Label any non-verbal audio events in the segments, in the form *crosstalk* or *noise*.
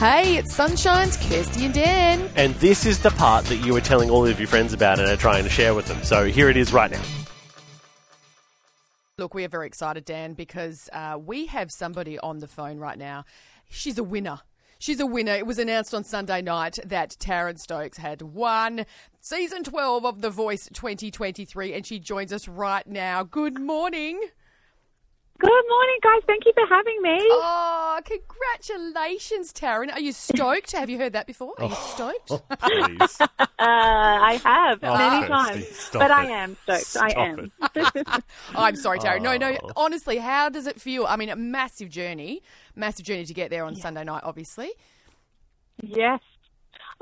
Hey, it's Sunshine's Kirsty and Dan. And this is the part that you were telling all of your friends about and are trying to share with them. So here it is right now. Look, we are very excited, Dan, because uh, we have somebody on the phone right now. She's a winner. She's a winner. It was announced on Sunday night that Tarryn Stokes had won season 12 of The Voice 2023, and she joins us right now. Good morning. Good morning, guys. Thank you for having me. Oh, congratulations, Tarryn. Are you stoked? Have you heard that before? Are you stoked? *laughs* Please. *laughs* Uh, I have Oh, many Kirsty, times, stop but I am stoked. I am. it. *laughs* I'm sorry, Tarryn. No, no. Oh. Honestly, how does it feel? I mean, a massive journey, massive journey to get there on Sunday night, obviously. yes.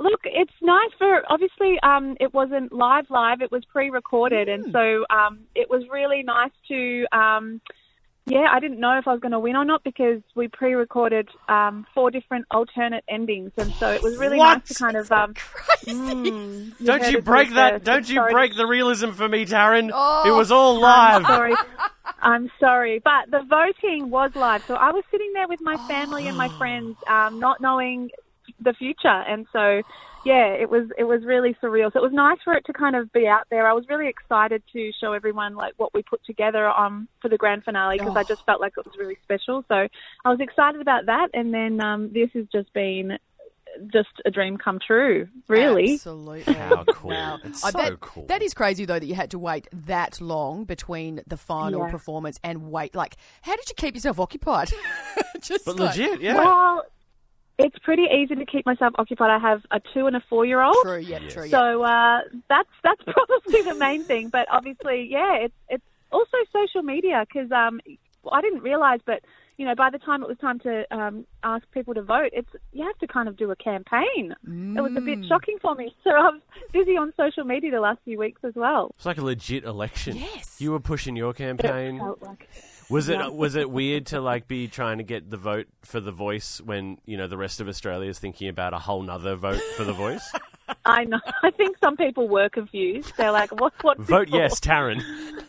Look, it's nice for obviously um, it wasn't live live. It was pre-recorded, Mm. and so um, it was really nice to. Um, yeah, I didn't know if I was going to win or not because we pre-recorded um, four different alternate endings, and so it was really What? nice to kind of. Um, Crazy. mm, Don't you break that? uh, Don't you sorry. break the realism for me, Tarryn? Oh. It was all live. I'm sorry. I'm sorry, but the voting was live. So I was sitting there with my family and my *gasps* friends, um, not knowing the future, and so yeah, it was it was really surreal. So it was nice for it to kind of be out there. I was really excited to show everyone like what we put together um, for the grand finale because I just felt like it was really special. So I was excited about that, and then um, this has just been just a dream come true. Really. Absolutely. How cool. Wow. It's so bet- cool. That is crazy, though, that you had to wait that long between the final Yeah. performance and wait. Like, how did you keep yourself occupied? *laughs* Just But like- legit, yeah. Well, it's pretty easy to keep myself occupied. I have a two and a four year old. True, yeah, true. So uh, that's that's *laughs* probably the main thing. But obviously, yeah, it's it's also social media because um, I didn't realize, but you know, by the time it was time to um, ask people to vote, it's you have to kind of do a campaign. It was a bit Mm. shocking for me. *laughs* So I was busy on social media the last few weeks as well. It's like a legit election. Yes. You were pushing your campaign. Felt like- Was it Yeah. was it weird to like be trying to get the vote for the voice when you know the rest of Australia is thinking about a whole nother vote for the voice? *laughs* I know. I think some people were confused. They're like, "What? What's this vote for?" yes, Tarryn. *laughs*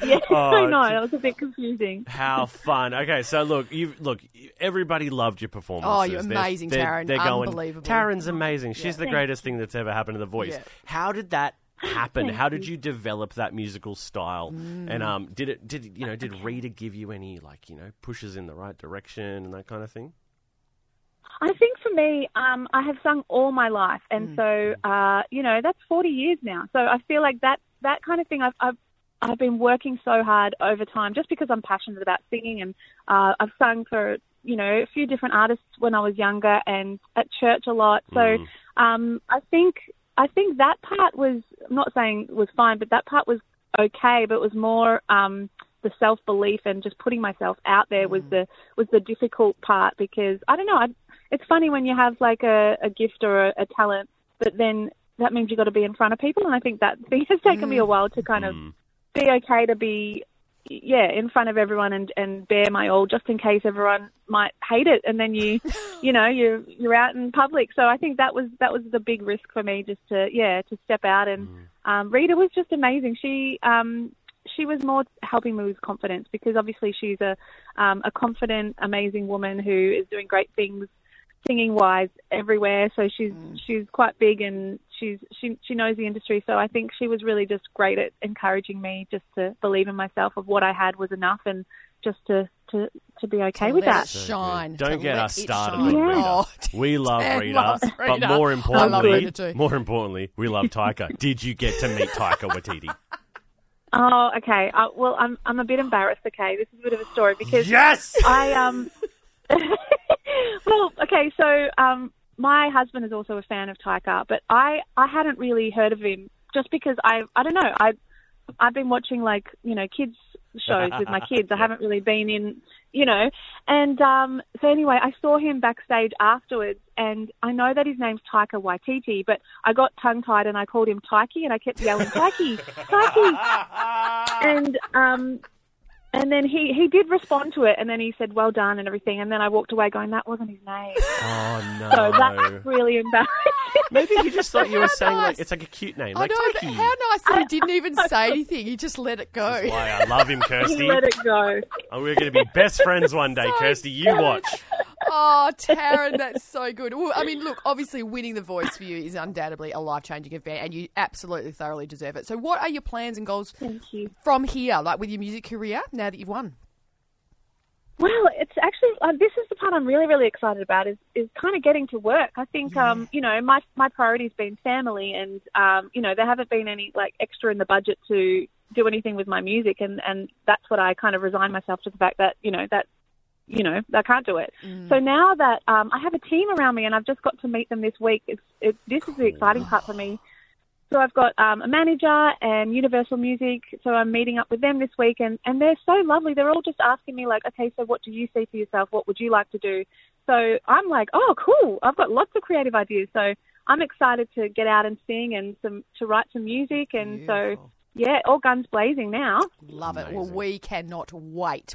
*laughs* Yeah, Oh, I know. That was a bit confusing. How fun! Okay, so look, you look. Everybody loved your performance. Oh, you're They're- amazing, they're- Tarryn. They're going. Unbelievable. Tarryn's amazing. She's the greatest thing that's ever happened to the voice. Yeah. How did that *laughs* happen? How did you. you develop that musical style? Mm. And um, did it? Did you know? Did Rita give you any like you know pushes in the right direction and that kind of thing? I think for me, um, I have sung all my life, and so uh, you know that's forty years now. So I feel like that that kind of thing. I've, I've I've been working so hard over time, just because I'm passionate about singing, and uh, I've sung for you know a few different artists when I was younger, and at church a lot. So Mm. um, I think I think that part was I'm not saying was fine, but that part was okay. But it was more um, the self belief and just putting myself out there was the was the difficult part because I don't know. I, it's funny when you have like a, a gift or a, a talent, but then that means you've got to be in front of people, and I think that thing *laughs* has taken me a while to kind of Mm. Be okay to be yeah in front of everyone and and bear my all just in case everyone might hate it. And then you *laughs* you know you're you're out in public. So i think that was that was the big risk for me just to yeah to step out and um rita was just amazing. She um she was more helping me with confidence because obviously she's a um a confident amazing woman who is doing great things singing wise everywhere. So she's she's quite big and she's she she knows the industry so I think she was really just great at encouraging me just to believe in myself of what I had was enough and just to to to be okay To with let that it shine. Don't to get us started on with Rita. We love Dan Rita, but more importantly, more importantly, we love Taika. Did you get to meet Taika Waititi? oh okay uh, well I'm I'm a bit embarrassed okay this is a bit of a story because Yes. I um *laughs* well okay so um my husband is also a fan of Taika but I I hadn't really heard of him just because I I don't know. I I've been watching like you know kids shows with my *laughs* kids. I haven't really been in you know. And um so anyway I saw him backstage afterwards and I know that his name's Taika Waititi but I got tongue tied and I called him Taiki and I kept yelling Taiki Taiki. *laughs* And um and then he he did respond to it and then he said well done and everything and then I walked away going that wasn't his name Oh no. *laughs* so that's really embarrassing Maybe he just thought you were *laughs* How saying like it's like a cute name, I like know, but Taiki. how nice that he didn't even say anything. He just let it go. Why I love him, *laughs* Kirsty. he let it go Oh, we're going to be best friends one day, So Kirsty. You good. watch. Oh, *laughs* Tarryn, that's so good. Well, I mean, look, obviously winning the voice for you is undoubtedly a life changing event and you absolutely thoroughly deserve it. So, what are your plans and goals from here, like with your music career, now that you've won? Well, it's actually uh, this is the part I'm really really excited about is is kind of getting to work. I think um you know my my priority's been family and um you know there haven't been any like extra in the budget to do anything with my music and and that's what I kind of resigned myself to the fact that you know that you know I can't do it. So now that um I have a team around me and I've just got to meet them this week, it's it, this is the exciting part for me. So I've got um, a manager and Universal Music. So I'm meeting up with them this week, and, and they're so lovely. They're all just asking me like, okay, so what do you see for yourself? What would you like to do? So I'm like, oh, cool. I've got lots of creative ideas. So I'm excited to get out and sing and some to write some music. And so yeah, all guns blazing now. Love it. Well, we cannot wait.